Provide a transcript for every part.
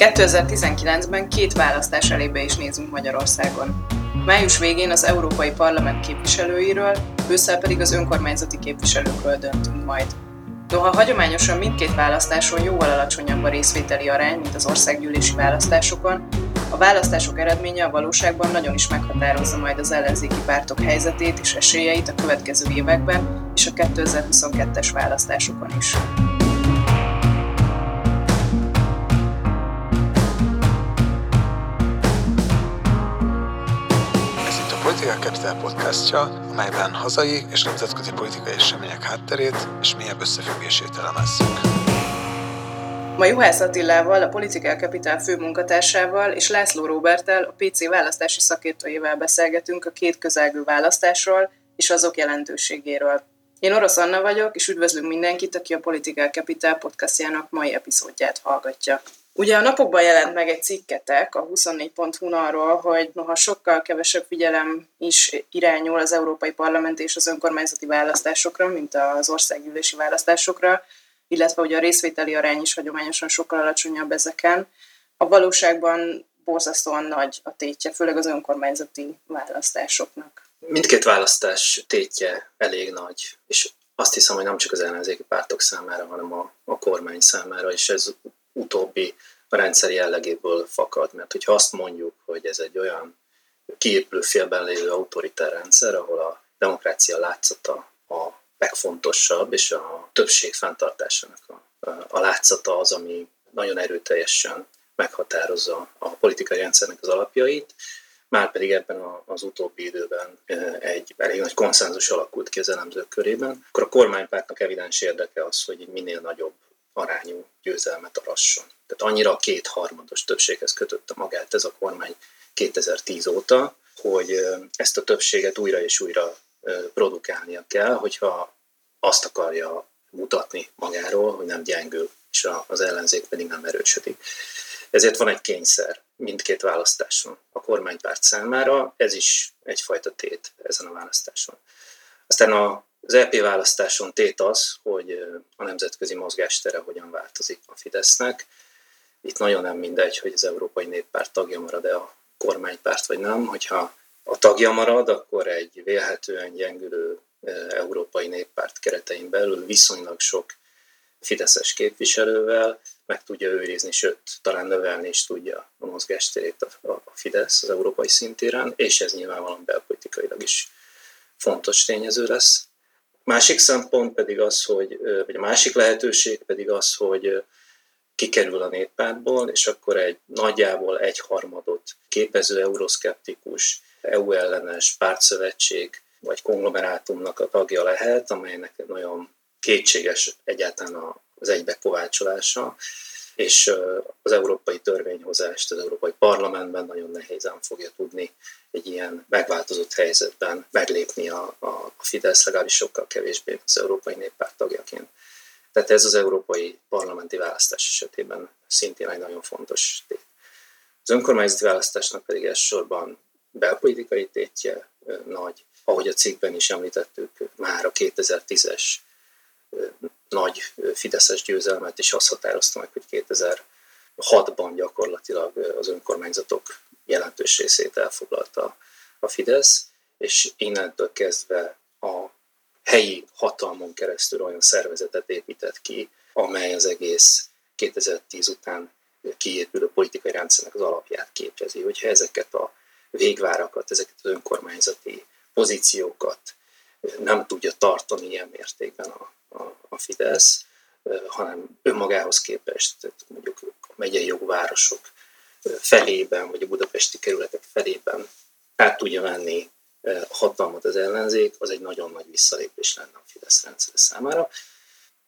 2019-ben két választás elébe is nézünk Magyarországon. Május végén az Európai Parlament képviselőiről, ősszel pedig az önkormányzati képviselőkről döntünk majd. Noha hagyományosan mindkét választáson jóval alacsonyabb a részvételi arány, mint az országgyűlési választásokon, a választások eredménye a valóságban nagyon is meghatározza majd az ellenzéki pártok helyzetét és esélyeit a következő években és a 2022-es választásokon is. Political Capital podcastja, amelyben hazai és nemzetközi politikai események hátterét és mélyebb összefüggését elemezzük. Ma Juhász Attilával, a Political Capital főmunkatársával és László Robertel, a PC választási szakértőjével beszélgetünk a két közelgő választásról és azok jelentőségéről. Én Orosz Anna vagyok, és üdvözlünk mindenkit, aki a Political Capital podcastjának mai epizódját hallgatja. Ugye a napokban jelent meg egy cikketek a 24.hu arról, hogy noha sokkal kevesebb figyelem is irányul az Európai Parlament és az önkormányzati választásokra, mint az országgyűlési választásokra, illetve ugye a részvételi arány is hagyományosan sokkal alacsonyabb ezeken. A valóságban borzasztóan nagy a tétje, főleg az önkormányzati választásoknak. Mindkét választás tétje elég nagy, és azt hiszem, hogy nem csak az ellenzéki pártok számára, hanem a, a kormány számára, és ez utóbbi a rendszer jellegéből fakad. Mert hogyha azt mondjuk, hogy ez egy olyan kiépülő félben lévő autoritár rendszer, ahol a demokrácia látszata a legfontosabb, és a többség fenntartásának a, a látszata az, ami nagyon erőteljesen meghatározza a politikai rendszernek az alapjait, már pedig ebben az utóbbi időben egy elég nagy konszenzus alakult ki az elemzők körében, akkor a kormánypártnak evidens érdeke az, hogy minél nagyobb arányú győzelmet arasson. Tehát annyira a kétharmados többséghez kötötte magát ez a kormány 2010 óta, hogy ezt a többséget újra és újra produkálnia kell, hogyha azt akarja mutatni magáról, hogy nem gyengül, és az ellenzék pedig nem erősödik. Ezért van egy kényszer mindkét választáson a kormánypárt számára, ez is egyfajta tét ezen a választáson. Aztán a az EP választáson tét az, hogy a nemzetközi mozgástere hogyan változik a Fidesznek. Itt nagyon nem mindegy, hogy az Európai Néppárt tagja marad-e a kormánypárt, vagy nem. Hogyha a tagja marad, akkor egy vélhetően gyengülő Európai Néppárt keretein belül viszonylag sok fideszes képviselővel meg tudja őrizni, sőt, talán növelni is tudja a mozgásterét a Fidesz az európai szintéren, és ez nyilvánvalóan belpolitikailag is fontos tényező lesz. Másik szempont pedig az, hogy, vagy a másik lehetőség pedig az, hogy kikerül a néppártból, és akkor egy nagyjából egy harmadot képező euroszkeptikus, EU ellenes pártszövetség vagy konglomerátumnak a tagja lehet, amelynek nagyon kétséges egyáltalán az egybekovácsolása, és az európai törvényhozást az Európai Parlamentben nagyon nehézen fogja tudni egy ilyen megváltozott helyzetben meglépni a, a Fidesz, legalábbis sokkal kevésbé az Európai Néppárt tagjaként. Tehát ez az európai parlamenti választás esetében szintén egy nagyon fontos tét. Az önkormányzati választásnak pedig elsősorban belpolitikai tétje nagy, ahogy a cikkben is említettük, már a 2010-es nagy fideszes győzelmet is azt határozta meg, hogy 2006-ban gyakorlatilag az önkormányzatok jelentős részét elfoglalta a Fidesz, és innentől kezdve a helyi hatalmon keresztül olyan szervezetet épített ki, amely az egész 2010 után kiépülő politikai rendszernek az alapját képezi. Hogyha ezeket a végvárakat, ezeket az önkormányzati pozíciókat nem tudja tartani ilyen mértékben a, a, Fidesz, hanem önmagához képest, mondjuk a megyei jogvárosok felében, vagy a budapesti kerületek felében át tudja venni a hatalmat az ellenzék, az egy nagyon nagy visszalépés lenne a Fidesz rendszer számára.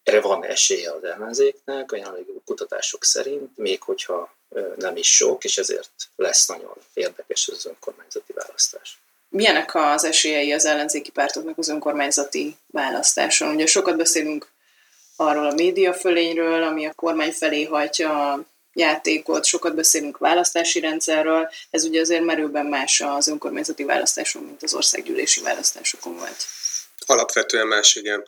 Erre van esélye az ellenzéknek, a jelenlegi kutatások szerint, még hogyha nem is sok, és ezért lesz nagyon érdekes az önkormányzati választás. Milyenek az esélyei az ellenzéki pártoknak az önkormányzati választáson? Ugye sokat beszélünk arról a média fölényről, ami a kormány felé hajtja a játékot, sokat beszélünk választási rendszerről, ez ugye azért merőben más az önkormányzati választáson, mint az országgyűlési választásokon volt. Alapvetően más, igen.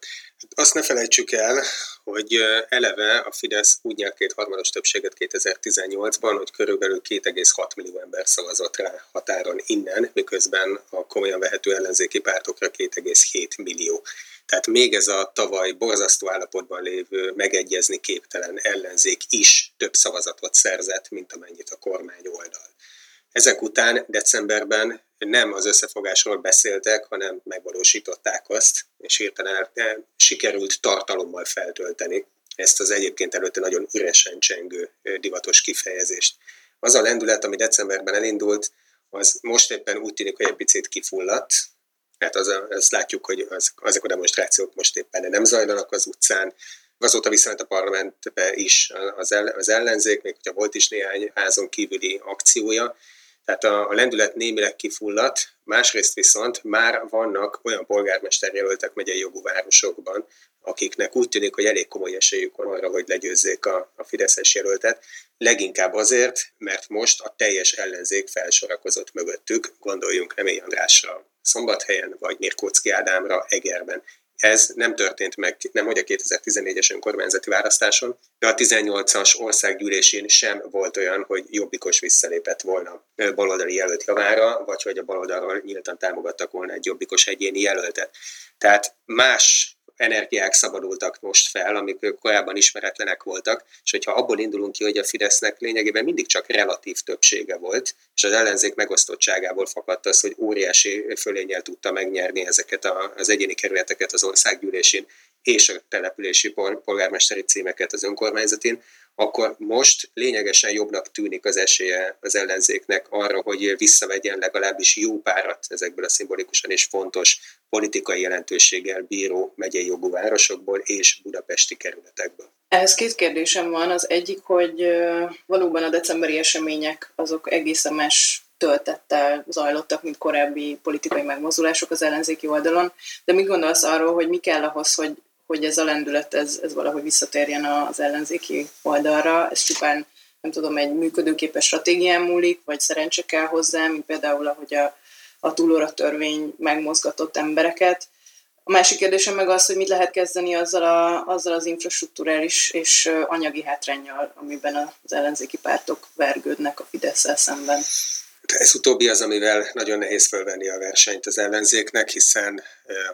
Azt ne felejtsük el, hogy eleve a Fidesz úgy nyert két harmados többséget 2018-ban, hogy körülbelül 2,6 millió ember szavazott rá határon innen, miközben a komolyan vehető ellenzéki pártokra 2,7 millió. Tehát még ez a tavaly borzasztó állapotban lévő, megegyezni képtelen ellenzék is több szavazatot szerzett, mint amennyit a kormány oldal. Ezek után decemberben nem az összefogásról beszéltek, hanem megvalósították azt, és hirtelen sikerült tartalommal feltölteni ezt az egyébként előtte nagyon üresen csengő divatos kifejezést. Az a lendület, ami decemberben elindult, az most éppen úgy tűnik, hogy egy picit kifulladt, hát az azt látjuk, hogy az, azok a demonstrációk most éppen nem zajlanak az utcán, azóta viszont a parlamentbe is az, el, az ellenzék, még hogyha volt is néhány házon kívüli akciója, tehát a, a lendület némileg kifulladt, másrészt viszont már vannak olyan polgármesterjelöltek megyei jogú városokban, akiknek úgy tűnik, hogy elég komoly esélyük van arra, hogy legyőzzék a, a Fideszes jelöltet. Leginkább azért, mert most a teljes ellenzék felsorakozott mögöttük, gondoljunk Remény Andrásra Szombathelyen, vagy Mirkóczki Ádámra Egerben. Ez nem történt meg, nem hogy a 2014-es önkormányzati választáson, de a 18-as országgyűlésén sem volt olyan, hogy jobbikos visszalépett volna baloldali jelölt javára, vagy hogy a baloldalról nyíltan támogattak volna egy jobbikos egyéni jelöltet. Tehát más energiák szabadultak most fel, amik korábban ismeretlenek voltak, és hogyha abból indulunk ki, hogy a Fidesznek lényegében mindig csak relatív többsége volt, és az ellenzék megosztottságából fakadt az, hogy óriási fölényel tudta megnyerni ezeket az egyéni kerületeket az országgyűlésén, és a települési polgármesteri címeket az önkormányzatin, akkor most lényegesen jobbnak tűnik az esélye az ellenzéknek arra, hogy visszavegyen legalábbis jó párat ezekből a szimbolikusan és fontos politikai jelentőséggel bíró megyei jogú városokból és budapesti kerületekből. Ehhez két kérdésem van. Az egyik, hogy valóban a decemberi események azok egészen más töltettel zajlottak, mint korábbi politikai megmozdulások az ellenzéki oldalon. De mit gondolsz arról, hogy mi kell ahhoz, hogy hogy ez a lendület, ez, ez valahogy visszatérjen az ellenzéki oldalra. Ez csupán, nem tudom, egy működőképes stratégián múlik, vagy szerencse kell hozzá, mint például, ahogy a, a túlóra törvény megmozgatott embereket. A másik kérdésem meg az, hogy mit lehet kezdeni azzal, a, azzal az infrastruktúrális és anyagi hátrányjal, amiben az ellenzéki pártok vergődnek a fidesz szemben. Ez utóbbi az, amivel nagyon nehéz fölvenni a versenyt az ellenzéknek, hiszen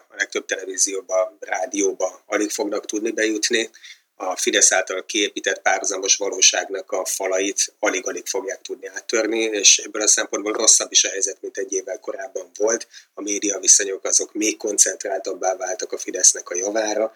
a legtöbb televízióba, rádióba alig fognak tudni bejutni. A Fidesz által kiépített párhuzamos valóságnak a falait alig-alig fogják tudni áttörni, és ebből a szempontból rosszabb is a helyzet, mint egy évvel korábban volt. A média viszonyok azok még koncentráltabbá váltak a Fidesznek a javára,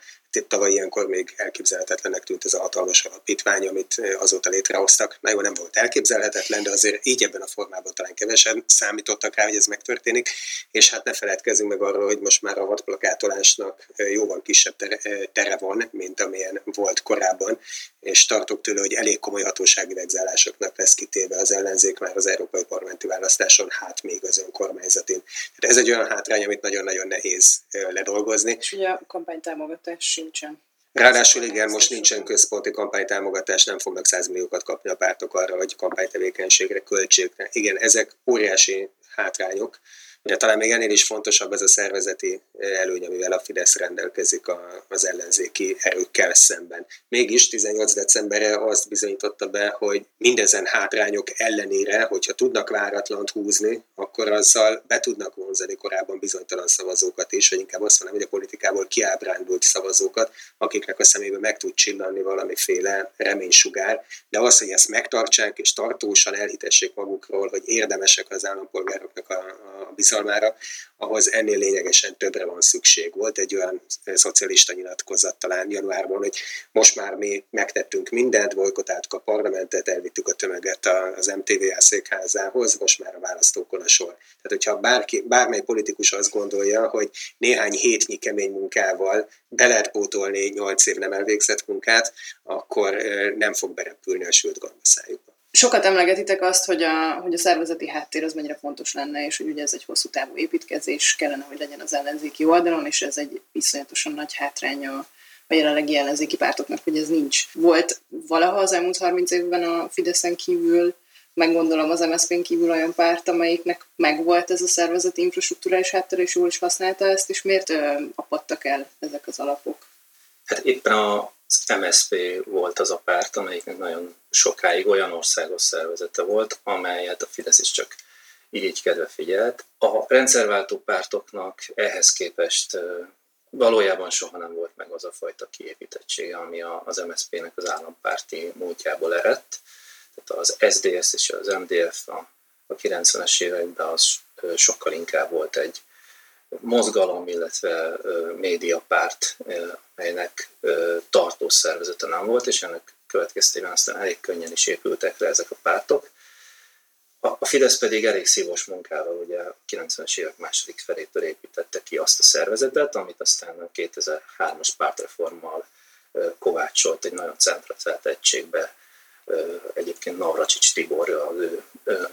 tavaly ilyenkor még elképzelhetetlennek tűnt ez a hatalmas alapítvány, amit azóta létrehoztak. Na jó, nem volt elképzelhetetlen, de azért így ebben a formában talán kevesen számítottak rá, hogy ez megtörténik. És hát ne feledkezzünk meg arról, hogy most már a vadplakátolásnak jóval kisebb tere, tere van, mint amilyen volt korábban, és tartok tőle, hogy elég komoly hatósági vegzálásoknak lesz kitéve az ellenzék már az európai parlamenti választáson, hát még az önkormányzatin. Tehát ez egy olyan hátrány, amit nagyon-nagyon nehéz ledolgozni. És ugye a kampánytámogatás sincsen. Ráadásul igen, most nincsen központi kampánytámogatás, nem fognak 100 milliókat kapni a pártok arra, hogy kampánytevékenységre, költségre. Igen, ezek óriási hátrányok, de talán még ennél is fontosabb ez a szervezeti eh, előny, amivel a Fidesz rendelkezik az ellenzéki erőkkel szemben. Mégis 18 decemberre azt bizonyította be, hogy mindezen hátrányok ellenére, hogyha tudnak váratlant húzni, akkor azzal be tudnak vonzani korábban bizonytalan szavazókat is, vagy inkább azt mondom, hogy a politikából kiábrándult szavazókat, akiknek a szemébe meg tud csillanni valamiféle reménysugár, de az, hogy ezt megtartsák és tartósan elhitessék magukról, hogy érdemesek az állampolgároknak a, a bizalmára, ahhoz ennél lényegesen többre van szükség. Volt egy olyan szocialista nyilatkozat talán januárban, hogy most már mi megtettünk mindent, bolykotáltuk a parlamentet, elvittük a tömeget az MTVA székházához, most már a választókon a sor. Tehát, hogyha bárki, bármely politikus azt gondolja, hogy néhány hétnyi kemény munkával be lehet pótolni nyolc év nem elvégzett munkát, akkor nem fog berepülni a sült gombaszájukba. Sokat emlegetitek azt, hogy a, hogy a szervezeti háttér az mennyire fontos lenne, és hogy ugye ez egy hosszú távú építkezés kellene, hogy legyen az ellenzéki oldalon, és ez egy viszonyatosan nagy hátránya a jelenlegi ellenzéki pártoknak, hogy ez nincs. Volt valaha az elmúlt 30 évben a Fideszen kívül, meggondolom az MSZP-n kívül olyan párt, amelyiknek megvolt ez a szervezeti infrastruktúra és háttér, és jól is használta ezt, és miért ö, apadtak el ezek az alapok? Hát éppen az MSP volt az a párt, amelyiknek nagyon sokáig olyan országos szervezete volt, amelyet a Fidesz is csak irigykedve figyelt. A rendszerváltó pártoknak ehhez képest valójában soha nem volt meg az a fajta kiépítettsége, ami az MSZP-nek az állampárti múltjából eredt. Tehát az SDS és az MDF a, a 90-es években az sokkal inkább volt egy mozgalom, illetve médiapárt, melynek tartós szervezete nem volt, és ennek következtében aztán elég könnyen is épültek le ezek a pártok. A Fidesz pedig elég szívos munkával ugye a 90-es évek második felétől építette ki azt a szervezetet, amit aztán a 2003-as pártreformmal kovácsolt egy nagyon centralizált egységbe. Egyébként Navracsics Tibor az ő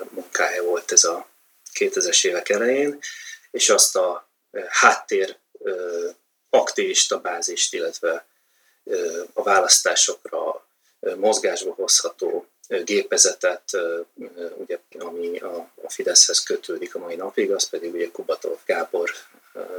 munkája volt ez a 2000-es évek elején, és azt a háttér aktivista bázist, illetve a választásokra mozgásba hozható gépezetet, ugye, ami a, a Fideszhez kötődik a mai napig, az pedig ugye Kubatov Gábor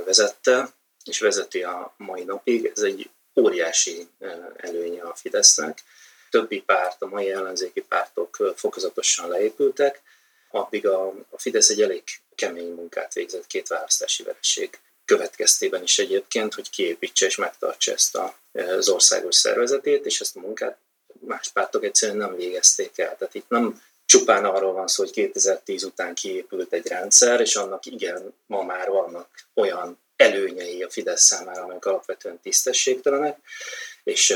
vezette, és vezeti a mai napig. Ez egy óriási előnye a Fidesznek. Többi párt, a mai ellenzéki pártok fokozatosan leépültek, addig a, a Fidesz egy elég kemény munkát végzett két választási vereség következtében is egyébként, hogy kiépítse és megtartsa ezt a, az országos szervezetét, és ezt a munkát más pártok egyszerűen nem végezték el. Tehát itt nem csupán arról van szó, hogy 2010 után kiépült egy rendszer, és annak igen, ma már vannak olyan előnyei a Fidesz számára, amelyek alapvetően tisztességtelenek, és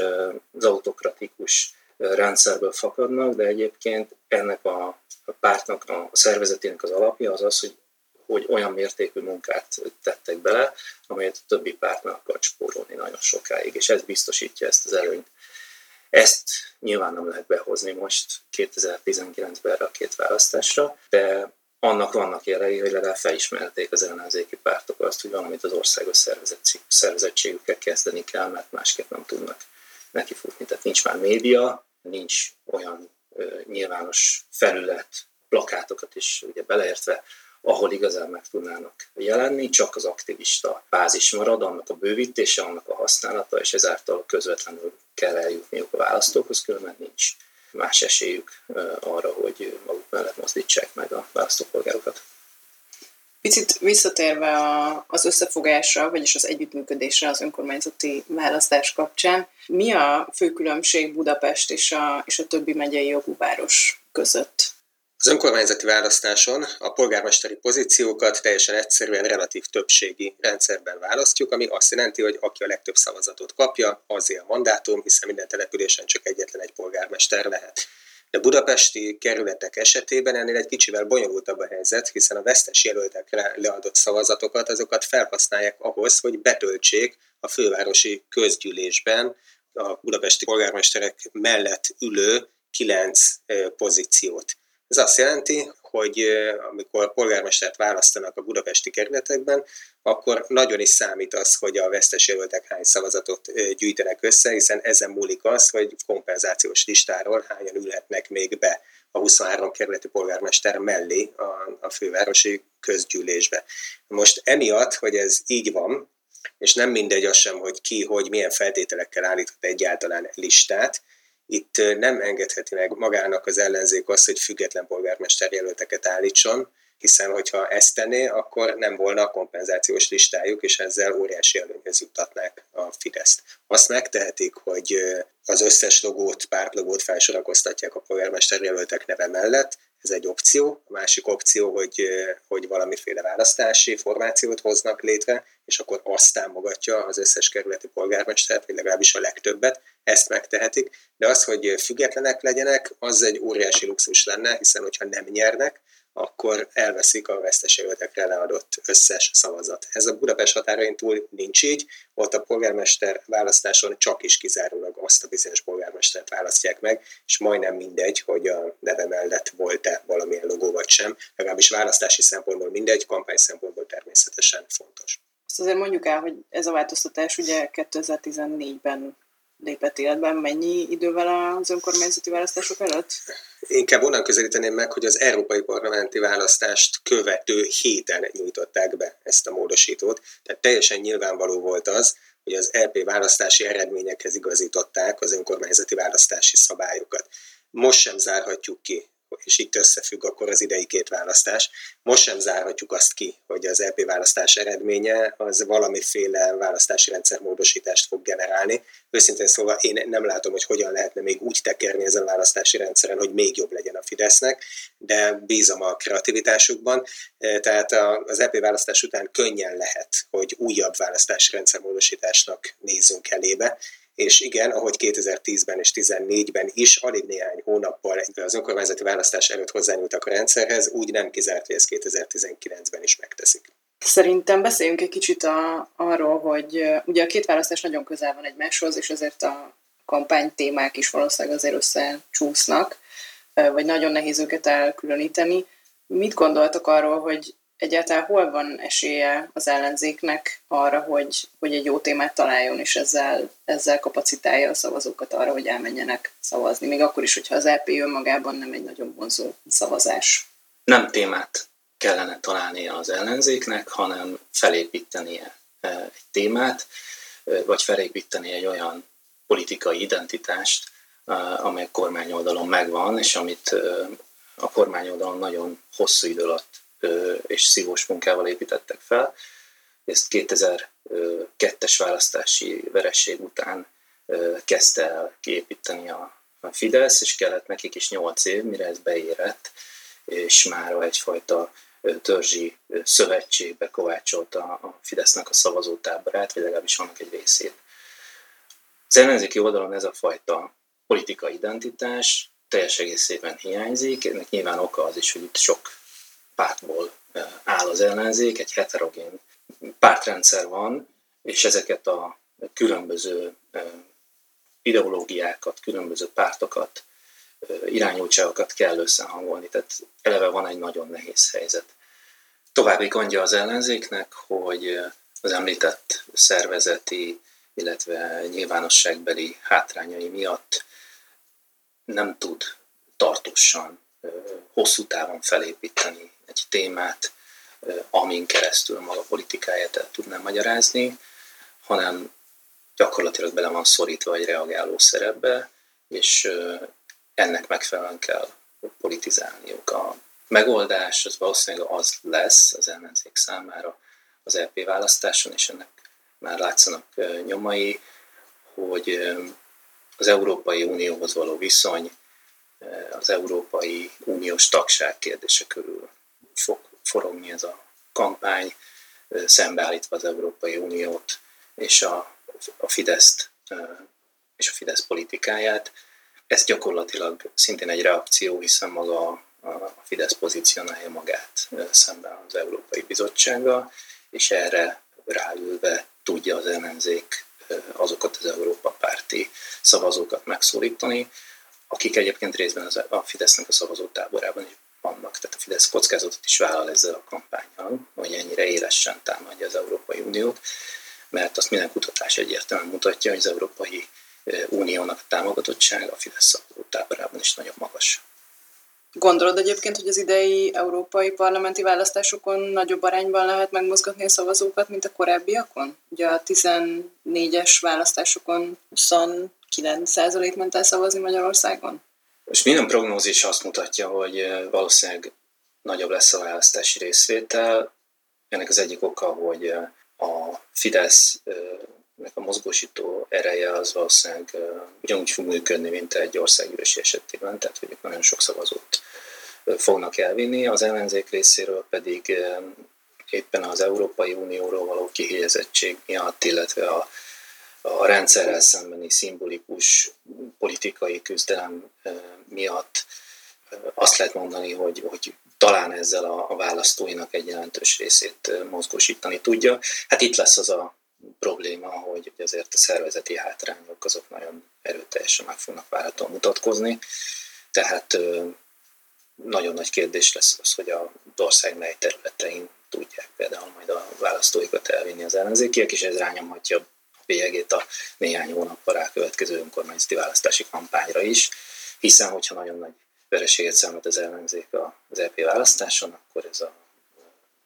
az autokratikus rendszerből fakadnak, de egyébként ennek a, pártnak, a szervezetének az alapja az az, hogy, hogy olyan mértékű munkát tettek bele, amelyet a többi párt meg akar spórolni nagyon sokáig, és ez biztosítja ezt az előnyt. Ezt nyilván nem lehet behozni most 2019-ben erre a két választásra, de annak vannak jelei, hogy legalább felismerték az ellenzéki pártok azt, hogy valamit az országos szervezettségükkel kezdeni kell, mert másképp nem tudnak nekifutni. Tehát nincs már média, nincs olyan ö, nyilvános felület, plakátokat is ugye beleértve, ahol igazán meg tudnának jelenni, csak az aktivista bázis marad, annak a bővítése, annak a használata, és ezáltal közvetlenül kell eljutniuk a választókhoz, különben nincs más esélyük arra, hogy maguk mellett mozdítsák meg a választópolgárokat. Picit visszatérve a, az összefogásra, vagyis az együttműködésre az önkormányzati választás kapcsán, mi a fő különbség Budapest és a, és a többi megyei jogú város között? Az önkormányzati választáson a polgármesteri pozíciókat teljesen egyszerűen relatív többségi rendszerben választjuk, ami azt jelenti, hogy aki a legtöbb szavazatot kapja, azért a mandátum, hiszen minden településen csak egyetlen egy polgármester lehet. De budapesti kerületek esetében ennél egy kicsivel bonyolultabb a helyzet, hiszen a vesztes jelöltekre leadott szavazatokat, azokat felhasználják ahhoz, hogy betöltsék a fővárosi közgyűlésben a budapesti polgármesterek mellett ülő kilenc pozíciót. Ez azt jelenti, hogy amikor polgármestert választanak a budapesti kerületekben, akkor nagyon is számít az, hogy a vesztes jelöltek hány szavazatot gyűjtenek össze, hiszen ezen múlik az, hogy kompenzációs listáról hányan ülhetnek még be a 23 kerületi polgármester mellé a, a fővárosi közgyűlésbe. Most emiatt, hogy ez így van, és nem mindegy az sem, hogy ki, hogy milyen feltételekkel állított egyáltalán listát, itt nem engedheti meg magának az ellenzék azt, hogy független polgármester jelölteket állítson, hiszen hogyha ezt tenné, akkor nem volna a kompenzációs listájuk, és ezzel óriási előnyhöz juttatnák a Fideszt. Azt megtehetik, hogy az összes logót, pártlogót felsorakoztatják a polgármester jelöltek neve mellett, ez egy opció. A másik opció, hogy, hogy valamiféle választási formációt hoznak létre, és akkor azt támogatja az összes kerületi polgármestert, vagy legalábbis a legtöbbet, ezt megtehetik. De az, hogy függetlenek legyenek, az egy óriási luxus lenne, hiszen hogyha nem nyernek, akkor elveszik a vesztes jelöltekre leadott összes szavazat. Ez a Budapest határain túl nincs így, ott a polgármester választáson csak is kizárólag azt a bizonyos polgármestert választják meg, és majdnem mindegy, hogy a neve mellett volt-e valamilyen logó vagy sem, legalábbis választási szempontból mindegy, kampány szempontból természetesen fontos. Azt azért mondjuk el, hogy ez a változtatás ugye 2014-ben lépett életben, mennyi idővel az önkormányzati választások előtt? Inkább onnan közelíteném meg, hogy az európai parlamenti választást követő héten nyújtották be ezt a módosítót. Tehát teljesen nyilvánvaló volt az, hogy az EP választási eredményekhez igazították az önkormányzati választási szabályokat. Most sem zárhatjuk ki, és itt összefügg akkor az idei két választás. Most sem zárhatjuk azt ki, hogy az LP választás eredménye az valamiféle választási rendszermódosítást fog generálni. Őszintén szóval én nem látom, hogy hogyan lehetne még úgy tekerni ezen a választási rendszeren, hogy még jobb legyen a Fidesznek, de bízom a kreativitásukban. E, tehát az EP választás után könnyen lehet, hogy újabb választási rendszermódosításnak nézzünk elébe, és igen, ahogy 2010-ben és 2014-ben is, alig néhány hónappal az önkormányzati választás előtt hozzányúltak a rendszerhez, úgy nem kizárt, hogy ezt 2019-ben is megteszik. Szerintem beszéljünk egy kicsit a, arról, hogy ugye a két választás nagyon közel van egymáshoz, és ezért a kampány témák is valószínűleg azért összecsúsznak, vagy nagyon nehéz őket elkülöníteni. Mit gondoltok arról, hogy egyáltalán hol van esélye az ellenzéknek arra, hogy, hogy egy jó témát találjon, és ezzel, ezzel kapacitálja a szavazókat arra, hogy elmenjenek szavazni, még akkor is, hogyha az LP e önmagában nem egy nagyon vonzó szavazás. Nem témát kellene találnia az ellenzéknek, hanem felépítenie e, egy témát, e, vagy felépíteni egy olyan politikai identitást, amely a kormányoldalon megvan, és amit a kormányoldalon nagyon hosszú idő alatt és szívós munkával építettek fel. Ezt 2002-es választási veresség után kezdte el kiépíteni a Fidesz, és kellett nekik is 8 év, mire ez beérett, és már egyfajta törzsi szövetségbe kovácsolta a Fidesznek a szavazótáborát, vagy legalábbis annak egy részét. Az ellenzéki oldalon ez a fajta politikai identitás teljes egészében hiányzik, ennek nyilván oka az is, hogy itt sok pártból áll az ellenzék, egy heterogén pártrendszer van, és ezeket a különböző ideológiákat, különböző pártokat, irányultságokat kell összehangolni. Tehát eleve van egy nagyon nehéz helyzet. További gondja az ellenzéknek, hogy az említett szervezeti, illetve nyilvánosságbeli hátrányai miatt nem tud tartósan, hosszú távon felépíteni egy témát, amin keresztül maga politikáját el tudnám magyarázni, hanem gyakorlatilag bele van szorítva egy reagáló szerepbe, és ennek megfelelően kell politizálniuk. A megoldás az valószínűleg az lesz az ellenzék számára az LP választáson, és ennek már látszanak nyomai, hogy az Európai Unióhoz való viszony, az Európai Uniós tagság kérdése körül fog forogni ez a kampány, szembeállítva az Európai Uniót és a, a Fideszt és a Fidesz politikáját. Ez gyakorlatilag szintén egy reakció, hiszen maga a Fidesz pozícionálja magát szemben az Európai Bizottsággal, és erre ráülve tudja az ellenzék azokat az Európa párti szavazókat megszólítani, akik egyébként részben a Fidesznek a szavazótáborában is vannak. Tehát a Fidesz kockázatot is vállal ezzel a kampányal, hogy ennyire élesen támadja az Európai Uniót, mert azt minden kutatás egyértelműen mutatja, hogy az Európai Uniónak a támogatottsága a Fidesz szavazótáborában is nagyon magas. Gondolod egyébként, hogy az idei európai parlamenti választásokon nagyobb arányban lehet megmozgatni a szavazókat, mint a korábbiakon? Ugye a 14-es választásokon 29% ment el szavazni Magyarországon? És minden prognózis azt mutatja, hogy valószínűleg nagyobb lesz a választási részvétel. Ennek az egyik oka, hogy a Fidesz a mozgósító ereje az valószínűleg ugyanúgy fog működni, mint egy országgyűlési esetében, tehát hogy nagyon sok szavazót fognak elvinni, az ellenzék részéről pedig éppen az Európai Unióról való kihelyezettség miatt, illetve a a rendszerrel szembeni szimbolikus politikai küzdelem miatt azt lehet mondani, hogy, hogy talán ezzel a, választóinak egy jelentős részét mozgósítani tudja. Hát itt lesz az a probléma, hogy azért a szervezeti hátrányok azok nagyon erőteljesen meg fognak várhatóan mutatkozni. Tehát nagyon nagy kérdés lesz az, hogy a ország mely területein tudják például majd a választóikat elvinni az ellenzékiek, és ez rányomhatja bélyegét a néhány hónappal rákövetkező önkormányzati választási kampányra is, hiszen hogyha nagyon nagy vereséget számít az ellenzék az EP választáson, akkor ez a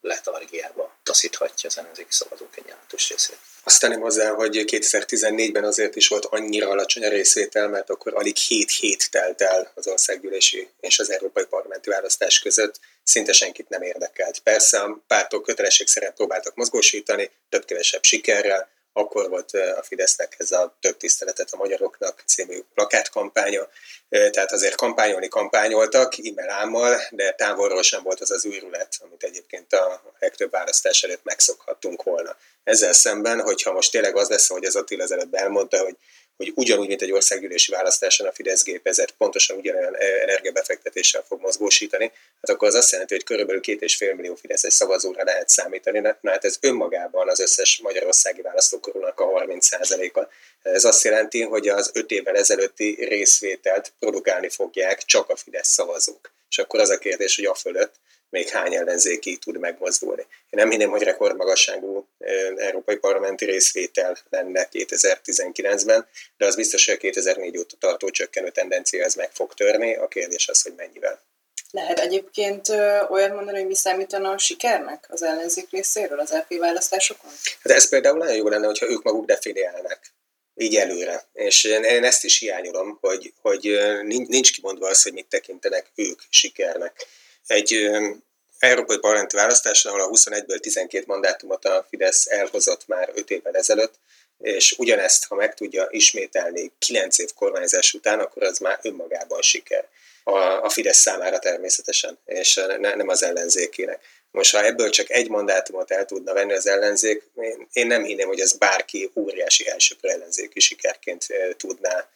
letargiába taszíthatja az ellenzéki szavazók egy jelentős részét. Azt tenném hozzá, hogy 2014-ben azért is volt annyira alacsony a részvétel, mert akkor alig 7 hét telt el az országgyűlési és az európai parlamenti választás között, szinte senkit nem érdekelt. Persze a pártok kötelesség szerint próbáltak mozgósítani, több-kevesebb sikerrel, akkor volt a Fidesznek ez a több tiszteletet a magyaroknak című plakátkampánya, tehát azért kampányolni kampányoltak, e de távolról sem volt az az őrület, amit egyébként a legtöbb választás előtt megszokhattunk volna. Ezzel szemben, hogyha most tényleg az lesz, hogy az Attila előbb elmondta, hogy hogy ugyanúgy, mint egy országgyűlési választáson a Fidesz gépezet pontosan ugyanolyan energiabefektetéssel fog mozgósítani, hát akkor az azt jelenti, hogy körülbelül két és fél millió Fideszes szavazóra lehet számítani, mert hát ez önmagában az összes magyarországi választókorúnak a 30%-a. Ez azt jelenti, hogy az öt évvel ezelőtti részvételt produkálni fogják csak a Fidesz szavazók. És akkor az a kérdés, hogy a fölött még hány ellenzéki tud megmozdulni. Én nem hinném, hogy rekordmagasságú európai parlamenti részvétel lenne 2019-ben, de az biztos, hogy a 2004 óta tartó csökkenő tendencia ez meg fog törni. A kérdés az, hogy mennyivel. Lehet egyébként olyan mondani, hogy mi számítana a sikernek az ellenzék részéről az LP választásokon? Hát ez például nagyon jó lenne, hogyha ők maguk definiálnak így előre. És én ezt is hiányolom, hogy, hogy nincs kimondva az, hogy mit tekintenek ők sikernek egy európai parlamenti választáson, ahol a 21-ből 12 mandátumot a Fidesz elhozott már 5 évvel ezelőtt, és ugyanezt, ha meg tudja ismételni 9 év kormányzás után, akkor az már önmagában siker. A, a Fidesz számára természetesen, és ne, nem az ellenzékének. Most, ha ebből csak egy mandátumot el tudna venni az ellenzék, én, én nem hinném, hogy ez bárki óriási elsőprő ellenzéki sikerként tudná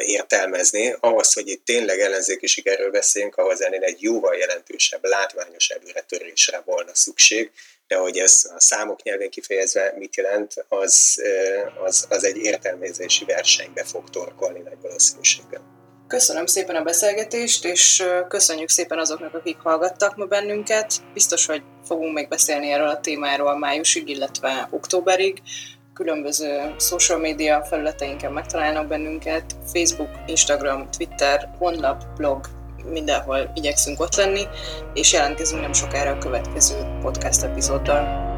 értelmezni. Ahhoz, hogy itt tényleg ellenzéki sikerről beszéljünk, ahhoz ennél egy jóval jelentősebb, látványos előretörésre volna szükség, de hogy ez a számok nyelvén kifejezve mit jelent, az, az, az egy értelmezési versenybe fog torkolni nagy valószínűséggel. Köszönöm szépen a beszélgetést, és köszönjük szépen azoknak, akik hallgattak ma bennünket. Biztos, hogy fogunk még beszélni erről a témáról májusig, illetve októberig különböző social media felületeinken megtalálnak bennünket, Facebook, Instagram, Twitter, honlap, blog, mindenhol igyekszünk ott lenni, és jelentkezünk nem sokára a következő podcast epizóddal.